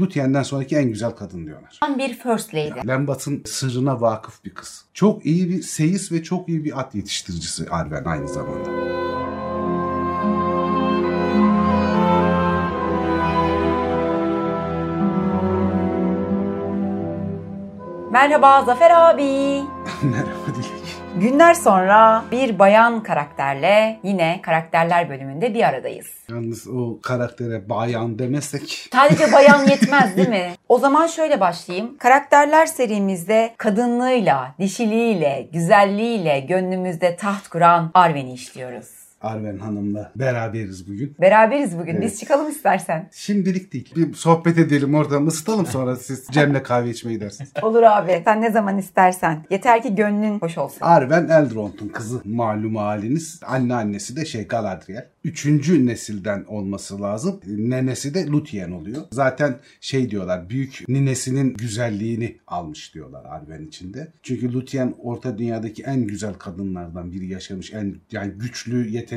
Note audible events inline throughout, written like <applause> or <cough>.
Luthien'den sonraki en güzel kadın diyorlar. Tam bir first lady. Lembat'ın sırrına vakıf bir kız. Çok iyi bir seyis ve çok iyi bir at yetiştiricisi Arwen aynı zamanda. Merhaba Zafer abi. <laughs> Merhaba. Günler sonra bir bayan karakterle yine karakterler bölümünde bir aradayız. Yalnız o karaktere bayan demesek Sadece <laughs> bayan yetmez değil mi? O zaman şöyle başlayayım. Karakterler serimizde kadınlığıyla, dişiliğiyle, güzelliğiyle gönlümüzde taht kuran Arwen'i işliyoruz. Arwen Hanım'la beraberiz bugün. Beraberiz bugün. Evet. Biz çıkalım istersen. Şimdilik değil. Bir sohbet edelim orada ısıtalım sonra siz Cem'le kahve içmeye gidersiniz. <laughs> Olur abi. Sen ne zaman istersen. Yeter ki gönlün hoş olsun. Arwen Eldront'un kızı malum haliniz. Anneannesi de şey Galadriel. Üçüncü nesilden olması lazım. Nenesi de Luthien oluyor. Zaten şey diyorlar büyük ninesinin güzelliğini almış diyorlar Arwen içinde. Çünkü Luthien orta dünyadaki en güzel kadınlardan biri yaşamış. En yani güçlü, yetenekli,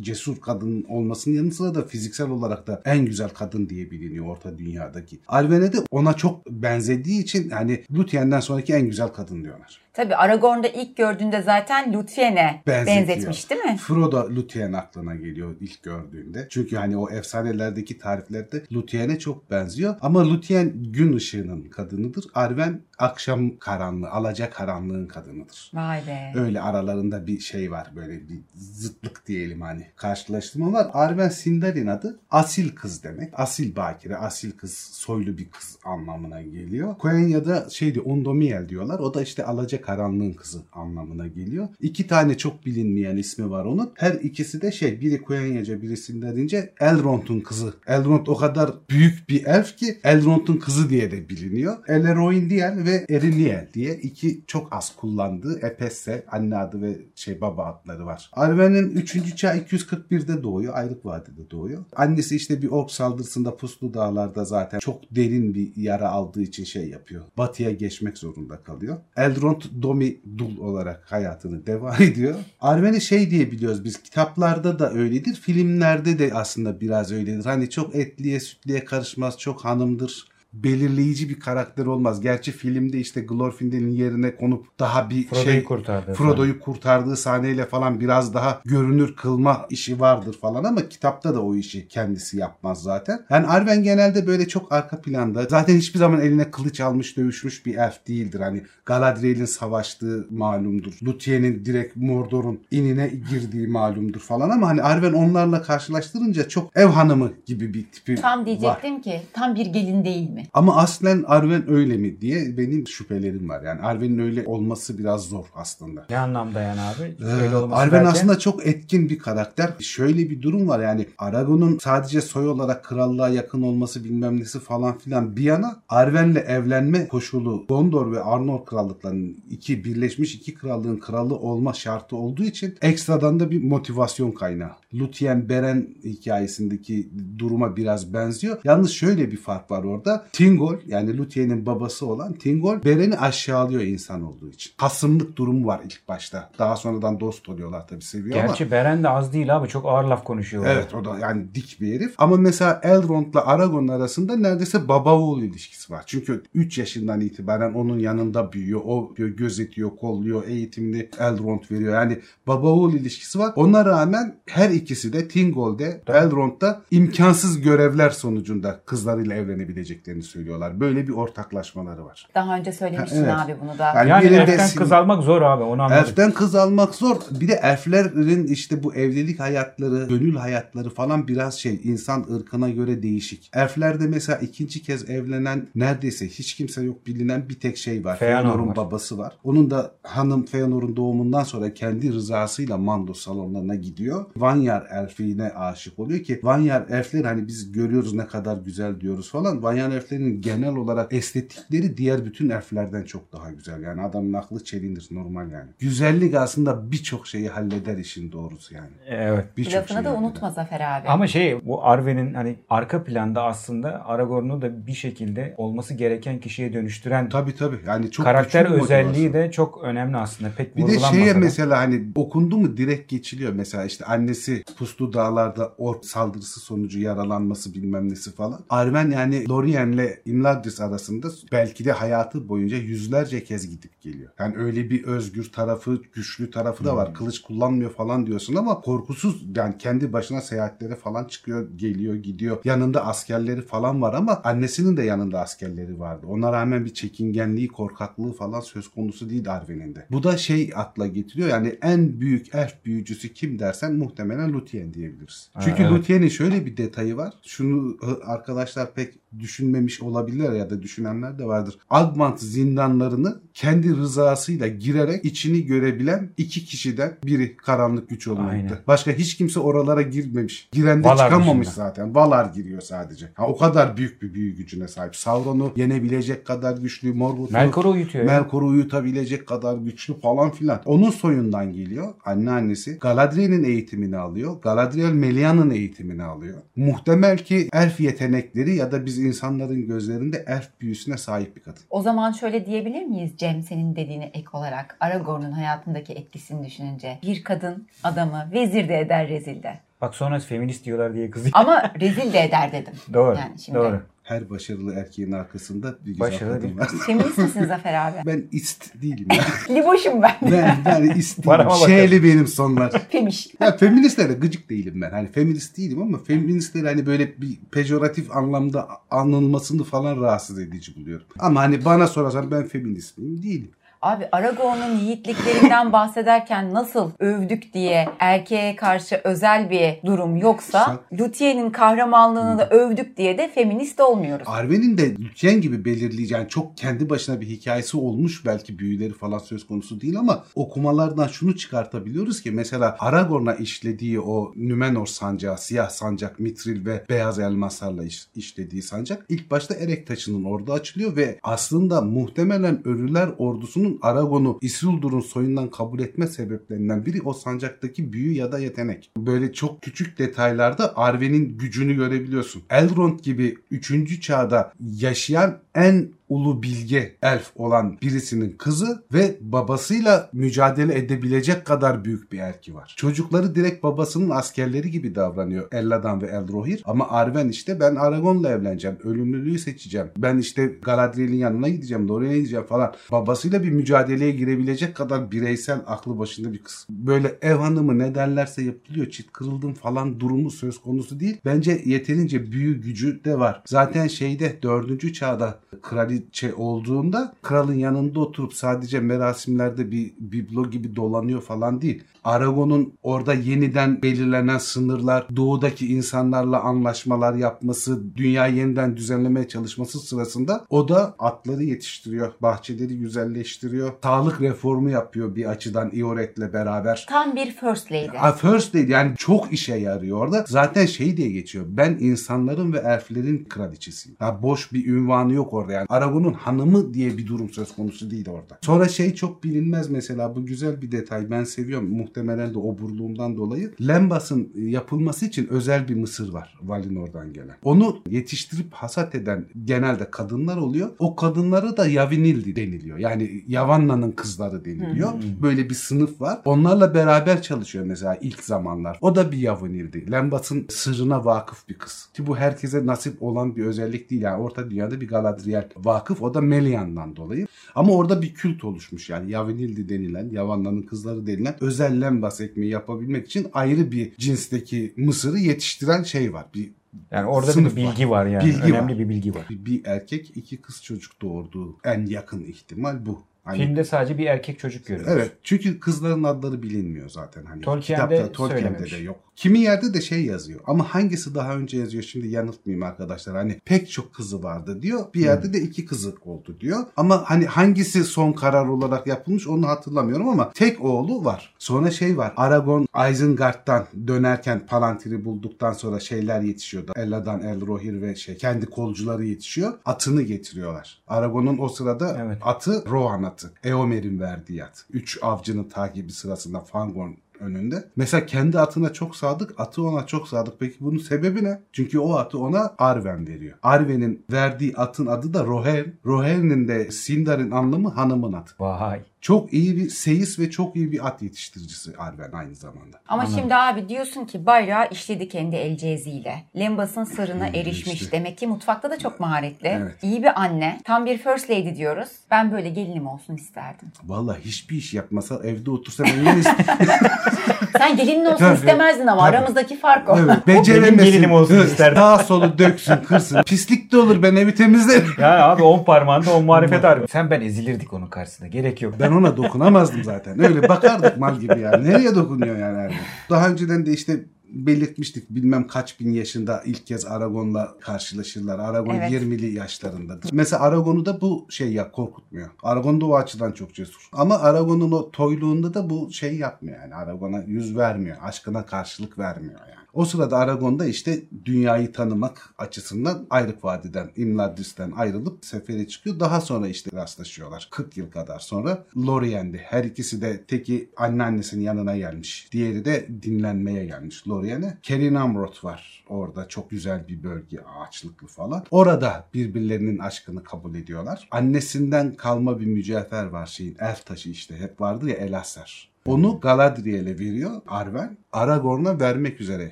cesur kadın olmasının yanı sıra da fiziksel olarak da en güzel kadın diye biliniyor orta dünyadaki. Arwen'e de ona çok benzediği için hani Luthien'den sonraki en güzel kadın diyorlar. Tabii Aragorn'da ilk gördüğünde zaten Lúthien'e Benzetiyor. benzetmiş değil mi? Frodo Luthien aklına geliyor ilk gördüğünde. Çünkü hani o efsanelerdeki tariflerde Luthien'e çok benziyor. Ama Luthien gün ışığının kadınıdır. Arwen akşam karanlığı, alaca karanlığın kadınıdır. Vay be. Öyle aralarında bir şey var böyle bir zıtlık diyelim hani karşılaştırma var. Arwen Sindarin adı asil kız demek. Asil bakire, asil kız, soylu bir kız anlamına geliyor. Quenya'da şeydi Undomiel diyorlar. O da işte alaca karanlığın kızı anlamına geliyor. İki tane çok bilinmeyen ismi var onun. Her ikisi de şey biri Quenyaca biri Sindarince Elrond'un kızı. Elrond o kadar büyük bir elf ki Elrond'un kızı diye de biliniyor. Elroindiel ve Eriniel diye iki çok az kullandığı Epesse anne adı ve şey baba adları var. Arwen'in 3. çağı 241'de doğuyor. Aylık vadede doğuyor. Annesi işte bir ork saldırısında Puslu Dağlar'da zaten çok derin bir yara aldığı için şey yapıyor. Batıya geçmek zorunda kalıyor. Eldrond Domi Dul olarak hayatını devam <laughs> ediyor. Arwen'i şey diye biliyoruz biz kitaplarda da öyledir. Filmlerde de aslında biraz öyledir. Hani çok etliye sütliye karışmaz. Çok hanımdır belirleyici bir karakter olmaz. Gerçi filmde işte Glorfindel'in yerine konup daha bir Frodo'yu şey kurtardı. Frodo'yu kurtardığı sahneyle falan biraz daha görünür kılma işi vardır falan ama kitapta da o işi kendisi yapmaz zaten. Yani Arwen genelde böyle çok arka planda. Zaten hiçbir zaman eline kılıç almış dövüşmüş bir elf değildir. Hani Galadriel'in savaştığı malumdur. Luthien'in direkt Mordor'un inine girdiği malumdur falan ama hani Arwen onlarla karşılaştırınca çok ev hanımı gibi bir tipi Tam var. diyecektim ki tam bir gelin değil mi? Ama aslen Arwen öyle mi diye benim şüphelerim var. Yani Arwen'in öyle olması biraz zor aslında. Ne anlamda yani abi? Ee, Öyle olması Arwen derken- aslında çok etkin bir karakter. Şöyle bir durum var yani Aragon'un sadece soy olarak krallığa yakın olması bilmem nesi falan filan bir yana Arwen'le evlenme koşulu Gondor ve Arnor krallıklarının iki birleşmiş iki krallığın kralı olma şartı olduğu için ekstradan da bir motivasyon kaynağı. Luthien Beren hikayesindeki duruma biraz benziyor. Yalnız şöyle bir fark var orada. Tingol yani Luthien'in babası olan Tingol Beren'i aşağılıyor insan olduğu için. Hasımlık durumu var ilk başta. Daha sonradan dost oluyorlar tabii seviyor ama. Gerçi Beren de az değil abi. Çok ağır laf konuşuyor. Evet o da yani dik bir herif. Ama mesela Elrond'la Aragorn arasında neredeyse baba oğul ilişkisi var. Çünkü 3 yaşından itibaren onun yanında büyüyor. O gözetiyor, kolluyor, eğitimini Elrond veriyor. Yani baba oğul ilişkisi var. Ona rağmen her ikisi de Tingol'de, Elrond'da imkansız görevler sonucunda kızlarıyla evlenebileceklerini söylüyorlar. Böyle bir ortaklaşmaları var. Daha önce söylemiştin Ha, evet. abi bunu da. Yani Yani elften sin- kız almak zor abi. Onu anladık. Elften kız almak zor. Bir de elflerin işte bu evlilik hayatları, gönül hayatları falan biraz şey insan ırkına göre değişik. Elflerde mesela ikinci kez evlenen neredeyse hiç kimse yok bilinen bir tek şey var. Feanor Feanor'un var. babası var. Onun da hanım Feanor'un doğumundan sonra kendi rızasıyla Mando salonlarına gidiyor. Vanyar elfine aşık oluyor ki Vanyar elfleri hani biz görüyoruz ne kadar güzel diyoruz falan. Vanyar elflerinin genel olarak estetikleri diğer bütün elflerden çok daha güzel. Yani adamın aklı çelindir normal yani. Güzellik aslında birçok şeyi halleder işin doğrusu yani. Evet. Birçok Lafını şeyi da halleder. unutma Zafer abi. Ama şey bu Arwen'in hani arka planda aslında Aragorn'u da bir şekilde olması gereken kişiye dönüştüren Tabii tabii. Yani çok karakter bir özelliği motivasyon. de çok önemli aslında. Pek Bir de şeye da. mesela hani okundu mu direkt geçiliyor. Mesela işte annesi puslu dağlarda ork saldırısı sonucu yaralanması bilmem nesi falan. Arwen yani Lorien'le ile Imladris arasında belki de hayatı boyunca yüzlerce kez gidip geliyor. Yani öyle bir özgür tarafı, güçlü tarafı da var. Kılıç kullanmıyor falan diyorsun ama korkusuz yani kendi başına seyahatlere falan çıkıyor, geliyor, gidiyor. Yanında askerleri falan var ama annesinin de yanında askerleri vardı. Ona rağmen bir çekingenliği, korkaklığı falan söz konusu değil Arwen'in de. Bu da şey akla getiriyor yani en büyük elf büyücüsü kim dersen muhtemelen Lúthien diyebiliriz. Ha, Çünkü evet. Lúthien'in şöyle bir detayı var. Şunu arkadaşlar pek düşünmemiş olabilirler ya da düşünenler de vardır. Agmant zindanlarını kendi rızasıyla girerek içini görebilen iki kişiden biri karanlık güç olmaktı. Aynen. Başka hiç kimse oralara girmemiş. Giren de Valar çıkamamış dışında. zaten. Valar giriyor sadece. Ha, o kadar büyük bir büyü gücüne sahip. Sauron'u yenebilecek kadar güçlü. Morgoth'u Melkor'u uyutuyor. Melkor'u uyutabilecek kadar güçlü falan filan. Onun soyundan geliyor. Anneannesi Galadriel'in eğitimini alıyor. Galadriel Melian'ın eğitimini alıyor. Muhtemel ki elf yetenekleri ya da biz insanların gözlerinde elf büyüsüne sahip bir kadın. O zaman şöyle diyebilir miyiz Cem senin dediğine ek olarak Aragorn'un hayatındaki etkisini düşününce bir kadın adamı vezir de eder rezil de. Bak sonra feminist diyorlar diye kızıyor. Ama rezil de eder dedim. <laughs> Doğru. Yani şimdi. Doğru. Her başarılı erkeğin arkasında bir güzel Başarılı kadın var. Feminist misin Zafer abi? <laughs> Ben ist değilim. ya. <laughs> Liboşum ben. ben, ben ist değilim. Şeyli benim sonlar. Femiş. Ya feministlere gıcık değilim ben. Hani feminist değilim ama feministleri hani böyle bir pejoratif anlamda anılmasını falan rahatsız edici buluyorum. Ama hani bana sorarsan ben feminist miyim? Değilim. Abi Aragorn'un yiğitliklerinden <laughs> bahsederken nasıl övdük diye erkeğe karşı özel bir durum yoksa Lúthien'in kahramanlığını da övdük diye de feminist olmuyoruz. Arwen'in de Lütyen gibi belirleyici yani çok kendi başına bir hikayesi olmuş belki büyüleri falan söz konusu değil ama okumalardan şunu çıkartabiliyoruz ki mesela Aragorn'a işlediği o Numenor sancağı, siyah sancak, mitril ve beyaz elmaslarla iş- işlediği sancak ilk başta Erek taşının orada açılıyor ve aslında muhtemelen Ölüler ordusunun Aragon'u Isildur'un soyundan kabul etme sebeplerinden biri o sancaktaki büyü ya da yetenek. Böyle çok küçük detaylarda Arwen'in gücünü görebiliyorsun. Elrond gibi 3. çağda yaşayan en ulu bilge elf olan birisinin kızı ve babasıyla mücadele edebilecek kadar büyük bir erki var. Çocukları direkt babasının askerleri gibi davranıyor Elladan ve Elrohir ama Arwen işte ben Aragon'la evleneceğim. Ölümlülüğü seçeceğim. Ben işte Galadriel'in yanına gideceğim. Lorien'e gideceğim falan. Babasıyla bir mücadeleye girebilecek kadar bireysel aklı başında bir kız. Böyle ev hanımı ne derlerse yapılıyor. Çit kırıldım falan durumu söz konusu değil. Bence yeterince büyü gücü de var. Zaten şeyde dördüncü çağda kraliçe olduğunda kralın yanında oturup sadece merasimlerde bir biblo gibi dolanıyor falan değil. Aragon'un orada yeniden belirlenen sınırlar, doğudaki insanlarla anlaşmalar yapması, dünyayı yeniden düzenlemeye çalışması sırasında o da atları yetiştiriyor, bahçeleri güzelleştiriyor, sağlık reformu yapıyor bir açıdan Iorek'le beraber. Tam bir first lady. A, First Lady yani çok işe yarıyor orada. Zaten şey diye geçiyor. Ben insanların ve elflerin kraliçesiyim. Ya boş bir ünvanı yok orada yani. Aragon'un hanımı diye bir durum söz konusu değil orada. Sonra şey çok bilinmez mesela bu güzel bir detay. Ben seviyorum muhtemelen de oburluğumdan dolayı. Lembas'ın yapılması için özel bir mısır var Valinor'dan gelen. Onu yetiştirip hasat eden genelde kadınlar oluyor. O kadınlara da Yavinildi deniliyor. Yani Yavanna'nın kızları deniliyor. Böyle bir sınıf var. Onlarla beraber çalışıyor mesela ilk zamanlar. O da bir Yavinildi. Lembas'ın sırrına vakıf bir kız. Ki bu herkese nasip olan bir özellik değil. Yani orta dünyada bir Galadriel vakıf. O da Melian'dan dolayı. Ama orada bir kült oluşmuş yani. Yavinildi denilen, Yavanna'nın kızları denilen özel Lembas ekmeği yapabilmek için ayrı bir cinsteki mısırı yetiştiren şey var. Bir Yani orada Sınıf bir var. bilgi var yani. Bilgi Önemli var. bir bilgi var. bir erkek iki kız çocuk doğurduğu en yakın ihtimal bu. Hani- Filmde sadece bir erkek çocuk görüyoruz. Evet. Çünkü kızların adları bilinmiyor zaten. Hani Tolkien'de kitapta, Tolkien'de söylememiş. de yok. Kimi yerde de şey yazıyor. Ama hangisi daha önce yazıyor şimdi yanıltmayayım arkadaşlar. Hani pek çok kızı vardı diyor. Bir yerde de iki kızı oldu diyor. Ama hani hangisi son karar olarak yapılmış onu hatırlamıyorum ama tek oğlu var. Sonra şey var. Aragon Isengard'dan dönerken Palantir'i bulduktan sonra şeyler yetişiyordu. Elladan Elrohir ve şey kendi kolcuları yetişiyor. Atını getiriyorlar. Aragon'un o sırada Evet. atı Rohan atı. Eomer'in verdiği at. Üç avcının takibi sırasında Fangorn önünde. Mesela kendi atına çok sadık, atı ona çok sadık. Peki bunun sebebi ne? Çünkü o atı ona Arwen veriyor. Arwen'in verdiği atın adı da Roher. Roher'in de Sindar'ın anlamı hanımın atı. Vay. Çok iyi bir seyis ve çok iyi bir at yetiştiricisi Arven aynı zamanda. Ama şimdi abi diyorsun ki bayrağı işledi kendi el ceziyle. Lembas'ın sırrına erişmiş. işte. Demek ki mutfakta da çok maharetli. Evet. İyi bir anne. Tam bir first lady diyoruz. Ben böyle gelinim olsun isterdim. Vallahi hiçbir iş yapmasa evde otursa ben yine <laughs> Sen gelinin olsun Tabii. istemezdin ama Tabii. aramızdaki fark o. Evet, beceremesin. Benim gelinim olsun Evet, isterdim. Sağa solu döksün, kırsın. Pislik de olur ben evi temizlerim. Ya abi on parmağında on marifet harbi. Sen ben ezilirdik onun karşısında. Gerek yok. Ben ona dokunamazdım zaten. Öyle bakardık mal gibi yani. Nereye dokunuyor yani Erdoğan? Daha önceden de işte belirtmiştik bilmem kaç bin yaşında ilk kez Aragon'la karşılaşırlar. Aragon Evet. 20'li yaşlarındadır. Mesela Aragon'u da bu şey ya korkutmuyor. Aragon da o açıdan çok cesur. Ama Aragon'un o toyluğunda da bu şey yapmıyor yani. Aragon'a yüz vermiyor. Aşkına karşılık vermiyor yani. O sırada Aragon'da işte dünyayı tanımak açısından Ayrık Vadi'den, İmladris'ten ayrılıp sefere çıkıyor. Daha sonra işte rastlaşıyorlar. 40 yıl kadar sonra Lorient'de. Her ikisi de teki anneannesinin yanına gelmiş. Diğeri de dinlenmeye gelmiş Lorient'e. Kerin Amrot var orada. Çok güzel bir bölge, ağaçlıklı falan. Orada birbirlerinin aşkını kabul ediyorlar. Annesinden kalma bir mücevher var şeyin. Elf taşı işte. Hep vardı ya Elasar. Onu Galadriel'e veriyor Arwen. Aragorn'a vermek üzere.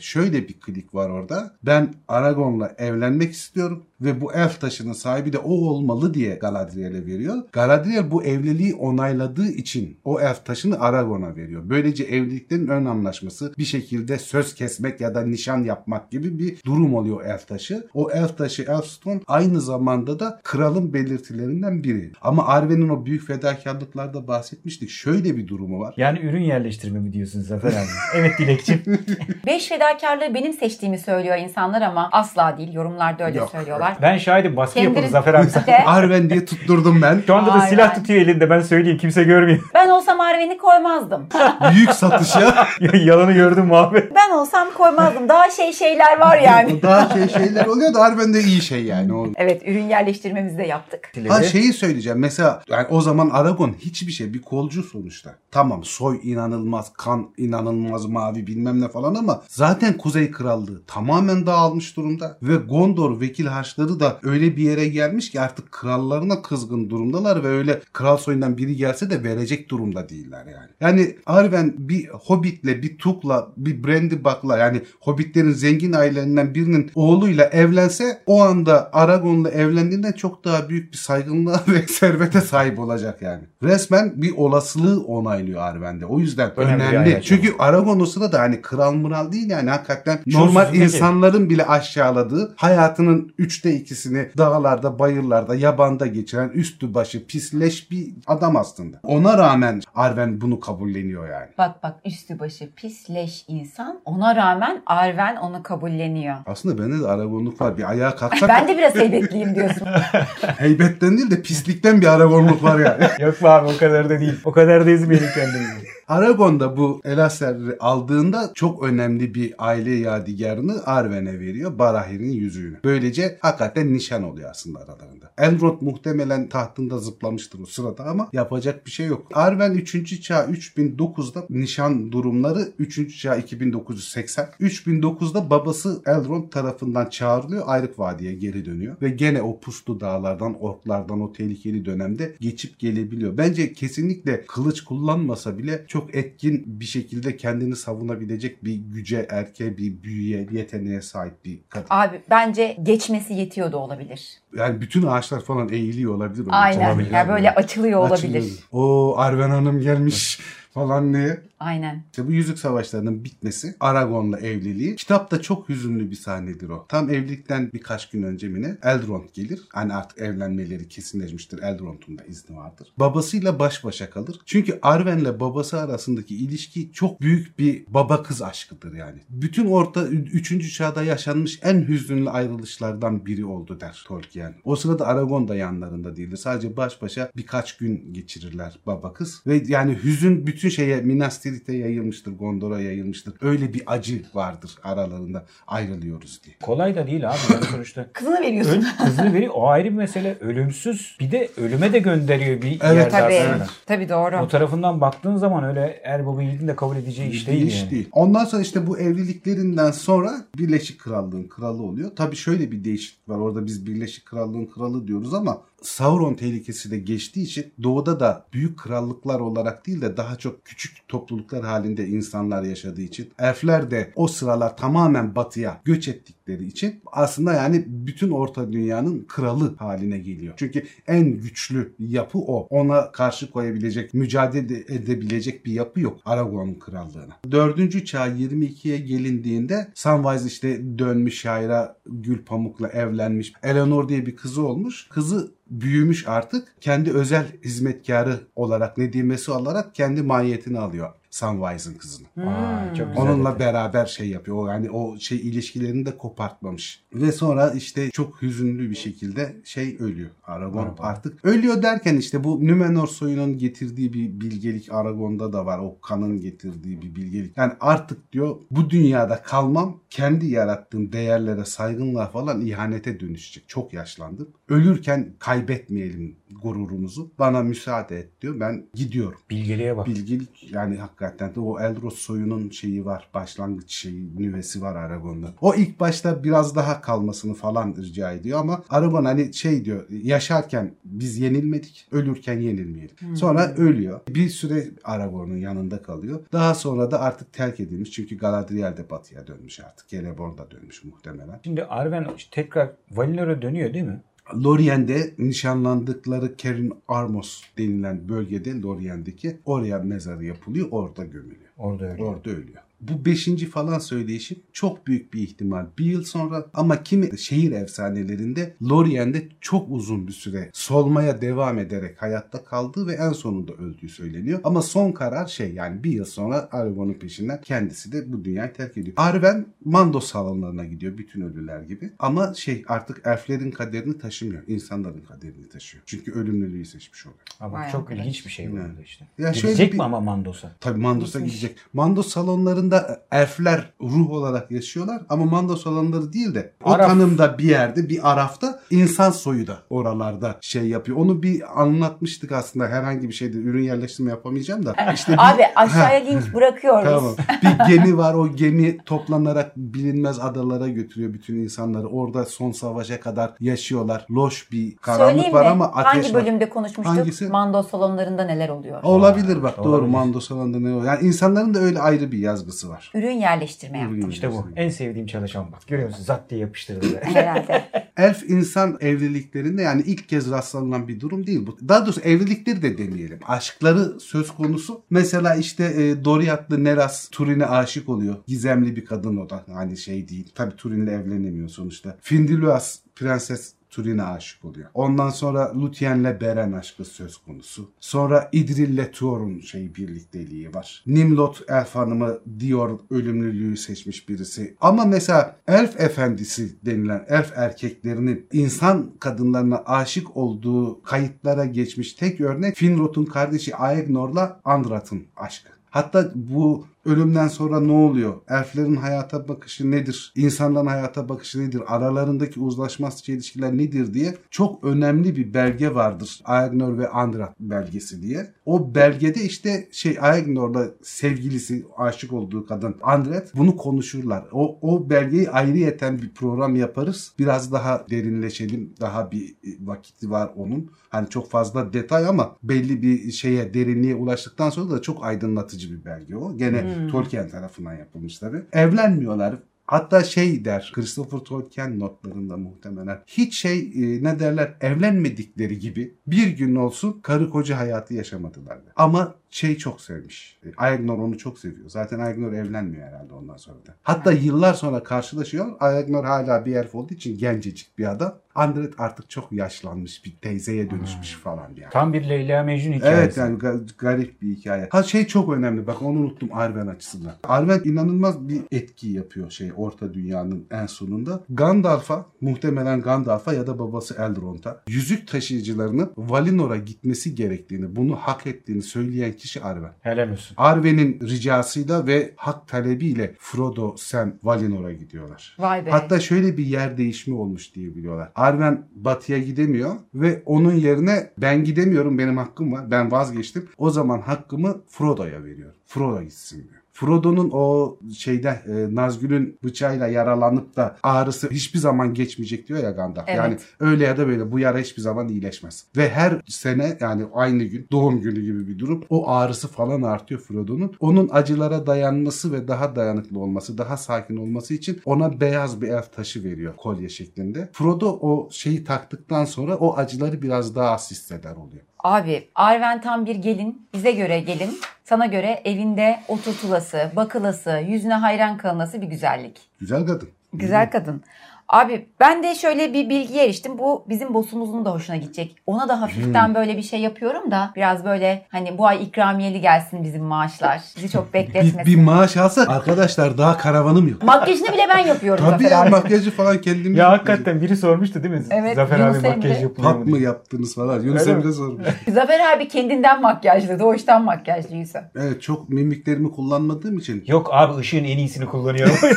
Şöyle bir klik var orada. Ben Aragorn'la evlenmek istiyorum ve bu elf taşının sahibi de o olmalı diye Galadriel'e veriyor. Galadriel bu evliliği onayladığı için o elf taşını Aragorn'a veriyor. Böylece evliliklerin ön anlaşması bir şekilde söz kesmek ya da nişan yapmak gibi bir durum oluyor elf taşı. O elf taşı Elfstone aynı zamanda da kralın belirtilerinden biri. Ama Arwen'in o büyük fedakarlıklarda bahsetmiştik. Şöyle bir durumu var. Yani ürün yerleştirme mi diyorsun Zafer abi? <laughs> evet Dilekçim. <laughs> Beş fedakarlığı benim seçtiğimi söylüyor insanlar ama asla değil. Yorumlarda öyle Yok. söylüyorlar. Ben şahidim baskı Kendileri- yapıldı Zafer abi. De, <laughs> Arwen diye tutturdum ben. Şu anda da Aynen. silah tutuyor elinde ben söyleyeyim kimse görmüyor. <laughs> ben olsam Arven'i koymazdım. Büyük satış ya. Yalanı gördün mü abi? Ben olsam koymazdım. Daha şey şeyler var yani. Daha şey şeyler oluyor da Arwen'de iyi şey yani. O. Evet ürün yerleştirmemizi de yaptık. Ha şeyi söyleyeceğim. Mesela yani o zaman Aragon hiçbir şey bir kolcu sonuçta. Tamam soy inanılmaz, kan inanılmaz mavi bilmem ne falan ama zaten Kuzey Krallığı tamamen dağılmış durumda. Ve Gondor vekil harçları da öyle bir yere gelmiş ki artık krallarına kızgın durumdalar ve öyle kral soyundan biri gelse de verecek durumda değiller yani. Yani Arwen bir Hobbit'le, bir Tuk'la, bir Brandybuck'la yani Hobbitlerin zengin ailelerinden birinin oğluyla evlense o anda Aragon'la evlendiğinden çok daha büyük bir saygınlığa <laughs> ve servete sahip olacak yani. Resmen bir olasılığı onaylıyor Arwen'de. O yüzden Önemli önemli. Çünkü Aragon o sırada hani kral mıral değil yani hakikaten normal insanların bile aşağıladığı hayatının üçte ikisini dağlarda, bayırlarda, yabanda geçiren üstü başı pisleş bir adam aslında. Ona rağmen Arwen bunu kabulleniyor yani. Bak bak üstü başı pis leş insan. Ona rağmen Arven onu kabulleniyor. Aslında bende de Aragonluk var. Bir ayağa kalksak Ben de biraz heybetliyim diyorsun. <laughs> heybetten değil de pislikten bir Aragonluk var yani. Yok abi o kadar da değil. O kadar da ezmeyelim kendimizi. Aragon da bu Elaser'i aldığında çok önemli bir aile yadigarını Arwen'e veriyor. Barahir'in yüzüğünü. Böylece hakikaten nişan oluyor aslında aralarında. Elrond muhtemelen tahtında zıplamıştır o sırada ama yapacak bir şey yok. Arwen 3. çağ 3009'da nişan durumları 3. çağ 2980. 3009'da babası Elrond tarafından çağrılıyor. Ayrık Vadi'ye geri dönüyor. Ve gene o puslu dağlardan, orklardan o tehlikeli dönemde geçip gelebiliyor. Bence kesinlikle kılıç kullanmasa bile çok etkin bir şekilde kendini savunabilecek bir güce, erkeğe, bir büyüye, bir yeteneğe sahip bir kadın. Abi bence geçmesi yetiyor da olabilir. Yani bütün ağaçlar falan eğiliyor olabilir. Aynen. olabilir. Yani böyle açılıyor olabilir. Açılıyor. O Arwen Hanım gelmiş falan diye. Aynen. İşte bu Yüzük Savaşları'nın bitmesi, Aragon'la evliliği. Kitapta çok hüzünlü bir sahnedir o. Tam evlilikten birkaç gün önce mi ne Elrond gelir. Hani artık evlenmeleri kesinleşmiştir. Elrond'un da izni vardır. Babasıyla baş başa kalır. Çünkü Arwen'le babası arasındaki ilişki çok büyük bir baba kız aşkıdır yani. Bütün orta 3. çağda yaşanmış en hüzünlü ayrılışlardan biri oldu der Tolkien. O sırada Aragon da yanlarında değildir. Sadece baş başa birkaç gün geçirirler baba kız. Ve yani hüzün bütün şeye Minas Tirith'e yayılmıştır, Gondor'a yayılmıştır. Öyle bir acı vardır aralarında ayrılıyoruz diye. Kolay da değil abi. Yani sonuçta <laughs> Kızını veriyorsun. Ön, kızını veriyor. O ayrı bir mesele. Ölümsüz. Bir de ölüme de gönderiyor bir Evet, yerde Tabii. aslında. Tabii doğru. O tarafından baktığın zaman öyle er baba yiğidin de kabul edeceği iş değil İş yani. değil. Ondan sonra işte bu evliliklerinden sonra Birleşik Krallığın kralı oluyor. Tabii şöyle bir değişiklik var. Orada biz Birleşik Krallığın kralı diyoruz ama Sauron tehlikesi de geçtiği için doğuda da büyük krallıklar olarak değil de daha çok küçük topluluklar halinde insanlar yaşadığı için elfler de o sıralar tamamen batıya göç ettikleri için aslında yani bütün orta dünyanın kralı haline geliyor. Çünkü en güçlü yapı o. Ona karşı koyabilecek, mücadele edebilecek bir yapı yok Aragorn'un krallığına. Dördüncü çağ 22'ye gelindiğinde Samwise işte dönmüş şaira Gül Pamuk'la evlenmiş. Eleanor diye bir kızı olmuş. Kızı büyümüş artık. Kendi özel hizmetkarı olarak, nedimesi olarak kendi mahiyetini alıyor. Samwise'ın kızını. Aa, çok güzel. Onunla detay. beraber şey yapıyor. O yani o şey ilişkilerini de kopartmamış. Ve sonra işte çok hüzünlü bir şekilde şey ölüyor. Aragon Aragorn. artık ölüyor derken işte bu Numenor soyunun getirdiği bir bilgelik Aragon'da da var. O kanın getirdiği bir bilgelik. Yani artık diyor bu dünyada kalmam kendi yarattığım değerlere saygınlığa falan ihanete dönüşecek. Çok yaşlandım. Ölürken kaybetmeyelim gururumuzu. Bana müsaade et diyor. Ben gidiyorum Bilgeliğe bak. bilgilik yani hakikaten de o Eldros soyunun şeyi var. Başlangıç şeyi, nüvesi var Aragon'da. O ilk başta biraz daha kalmasını falan rica ediyor ama Aragon hani şey diyor yaşarken biz yenilmedik, ölürken yenilmeyelim. Sonra ölüyor. Bir süre Aragon'un yanında kalıyor. Daha sonra da artık terk edilmiş çünkü Galadriel de batıya dönmüş artık. Celeborn da dönmüş muhtemelen. Şimdi Arwen tekrar Valinor'a dönüyor değil mi? Lorien'de nişanlandıkları Kerin Armos denilen bölgede Lorien'deki oraya mezarı yapılıyor. Orada gömülüyor. Orada öyle. Orada ölüyor. Bu beşinci falan söyleyişim çok büyük bir ihtimal. Bir yıl sonra ama kimi şehir efsanelerinde Lorien'de çok uzun bir süre solmaya devam ederek hayatta kaldığı ve en sonunda öldüğü söyleniyor. Ama son karar şey yani bir yıl sonra Aragorn'un peşinden kendisi de bu dünyayı terk ediyor. Arwen Mando salonlarına gidiyor bütün ölüler gibi. Ama şey artık elflerin kaderini taşımıyor. insanların kaderini taşıyor. Çünkü ölümlülüğü seçmiş oluyor. Ama Vay çok ilginç bir şey Evet. burada işte. Ya Gidecek şöyle bir- mi ama Mandos'a? Tabii Mandos'a gidecek. Mando salonlarında elfler ruh olarak yaşıyorlar ama Mando salonları değil de o Araf. tanımda bir yerde bir arafta insan soyu da oralarda şey yapıyor. Onu bir anlatmıştık aslında herhangi bir şeyde ürün yerleştirme yapamayacağım da. <laughs> İşte bir- Abi aşağıya link bırakıyoruz. Tamam. Bir gemi var. O gemi toplanarak bilinmez adalara götürüyor bütün insanları. Orada son savaşa kadar yaşıyorlar. Loş bir karanlık Söyleyeyim var mi? ama ateş Hangi var. bölümde konuşmuştuk? Hangisi? Mando salonlarında neler oluyor? Olabilir bak doğru. Olabilir. Mando salonunda ne o? Yani insanların da öyle ayrı bir yazgısı var. Ürün yerleştirme yaptım. Ürün İşte bu. En sevdiğim çalışan bak. Görüyor musun? Zat diye yapıştırdı. <laughs> Herhalde. Elf insan evliliklerinde yani ilk kez rastlanılan bir durum değil bu. Daha doğrusu evlilikleri de demeyelim. Aşkları söz konusu. Mesela işte e, Doriath'lı Neras Turin'e aşık oluyor. Gizemli bir kadın o da. Hani şey değil. Tabii Turin'le evlenemiyor sonuçta. Findiluas Prenses Turin'e aşık oluyor. Ondan sonra Luthien'le Beren aşkı söz konusu. Sonra İdril'le Tuor'un şey birlikteliği var. Nimlot elf hanımı Dior ölümlülüğü seçmiş birisi. Ama mesela elf efendisi denilen elf erkeklerinin insan kadınlarına aşık olduğu kayıtlara geçmiş tek örnek Finrod'un kardeşi Aegnor'la Andrat'ın aşkı. Hatta bu ölümden sonra ne oluyor? Elflerin hayata bakışı nedir? İnsanların hayata bakışı nedir? Aralarındaki uzlaşmaz ilişkiler nedir diye çok önemli bir belge vardır. Aegnor ve Andrat belgesi diye. O belgede işte şey Aegnor'la sevgilisi aşık olduğu kadın Andret bunu konuşurlar. O, o belgeyi ayrıyeten bir program yaparız. Biraz daha derinleşelim. Daha bir vakiti var onun. Hani çok fazla detay ama belli bir şeye derinliğe ulaştıktan sonra da çok aydınlatıcı bir belge o. Gene Tolkien tarafından yapılmış tabii. Evlenmiyorlar. Hatta şey der Christopher Tolkien notlarında muhtemelen hiç şey e, ne derler evlenmedikleri gibi bir gün olsun karı koca hayatı yaşamadılar. der. Ama şey çok sevmiş. E, Aegnor onu çok seviyor. Zaten Aegnor evlenmiyor herhalde ondan sonra da. Hatta yıllar sonra karşılaşıyor. Aegnor hala bir elf olduğu için gencecik bir adam. Andret artık çok yaşlanmış bir teyzeye dönüşmüş falan yani. Tam bir Leyla Mecnun hikayesi. Evet yani ga- garip bir hikaye. Ha şey çok önemli bak onu unuttum Arwen açısından. Arwen inanılmaz bir etki yapıyor şey orta dünyanın en sonunda. Gandalf'a muhtemelen Gandalf'a ya da babası Elrond'a yüzük taşıyıcılarının Valinor'a gitmesi gerektiğini, bunu hak ettiğini söyleyen kişi Arwen. Helal olsun. Arwen'in ricasıyla ve hak talebiyle Frodo, Sam Valinor'a gidiyorlar. Vay be. Hatta şöyle bir yer değişimi olmuş diye biliyorlar. Arwen batıya gidemiyor ve onun yerine ben gidemiyorum benim hakkım var ben vazgeçtim. O zaman hakkımı Frodo'ya veriyorum. Frodo gitsin diyor. Frodo'nun o şeyde e, Nazgül'ün bıçağıyla yaralanıp da ağrısı hiçbir zaman geçmeyecek diyor ya Gandalf. Evet. Yani öyle ya da böyle bu yara hiçbir zaman iyileşmez. Ve her sene yani aynı gün doğum günü gibi bir durum o ağrısı falan artıyor Frodo'nun. Onun acılara dayanması ve daha dayanıklı olması, daha sakin olması için ona beyaz bir elf taşı veriyor kolye şeklinde. Frodo o şeyi taktıktan sonra o acıları biraz daha az hisseder oluyor. Abi Arwen tam bir gelin. Bize göre gelin. Sana göre evinde oturtulası, bakılası, yüzüne hayran kalınası bir güzellik. Güzel kadın. Güzel kadın. Abi ben de şöyle bir bilgiye eriştim. Bu bizim boss'umuzun da hoşuna gidecek. Ona da hafiften böyle bir şey yapıyorum da biraz böyle hani bu ay ikramiyeli gelsin bizim maaşlar. Bizi çok Bir, bekletmesin. bir maaş alsa arkadaşlar daha karavanım yok. Makyajını bile ben yapıyorum Tabii Zafer ya abi. makyajı falan kendim Ya hakikaten biri sormuştu değil mi? Evet, Zafer Yunus abi makyaj Emre. Pat mu? mı yaptınız falan. Yunus? Emre sormuş. <laughs> Zafer abi kendinden makyajlı, doğuştan makyajlı Yusuf. Evet çok mimiklerimi kullanmadığım için Yok abi ışığın en iyisini kullanıyorum. <laughs>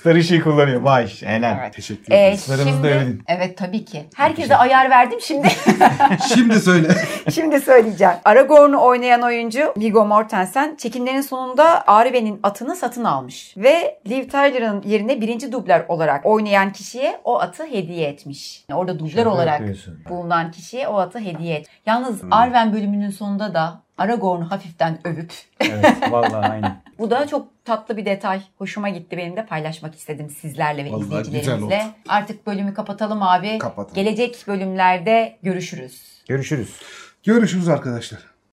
Star ışığı kullanıyor. Vay helal. Evet. teşekkür Ee, ederim. Sarımızı da öyle evet tabii ki. Herkese ayar verdim şimdi. <laughs> Şimdi söyle. <laughs> Şimdi söyleyeceğim. Aragorn'u oynayan oyuncu Viggo Mortensen çekimlerin sonunda Arwen'in atını satın almış. Ve Liv Tyler'ın yerine birinci dublör olarak oynayan kişiye o atı hediye etmiş. Yani orada dublör Şaka olarak yapıyorsun. bulunan kişiye o atı hediye et. Yalnız Arwen bölümünün sonunda da Aragorn'u hafiften övüp Evet vallahi <laughs> aynen. Bu da çok tatlı bir detay. Hoşuma gitti benim de paylaşmak istedim sizlerle ve Vallahi güzel izleyicilerimizle. oldu. Artık bölümü kapatalım abi. Kapatalım. Gelecek bölümlerde görüşürüz. Görüşürüz. Görüşürüz arkadaşlar.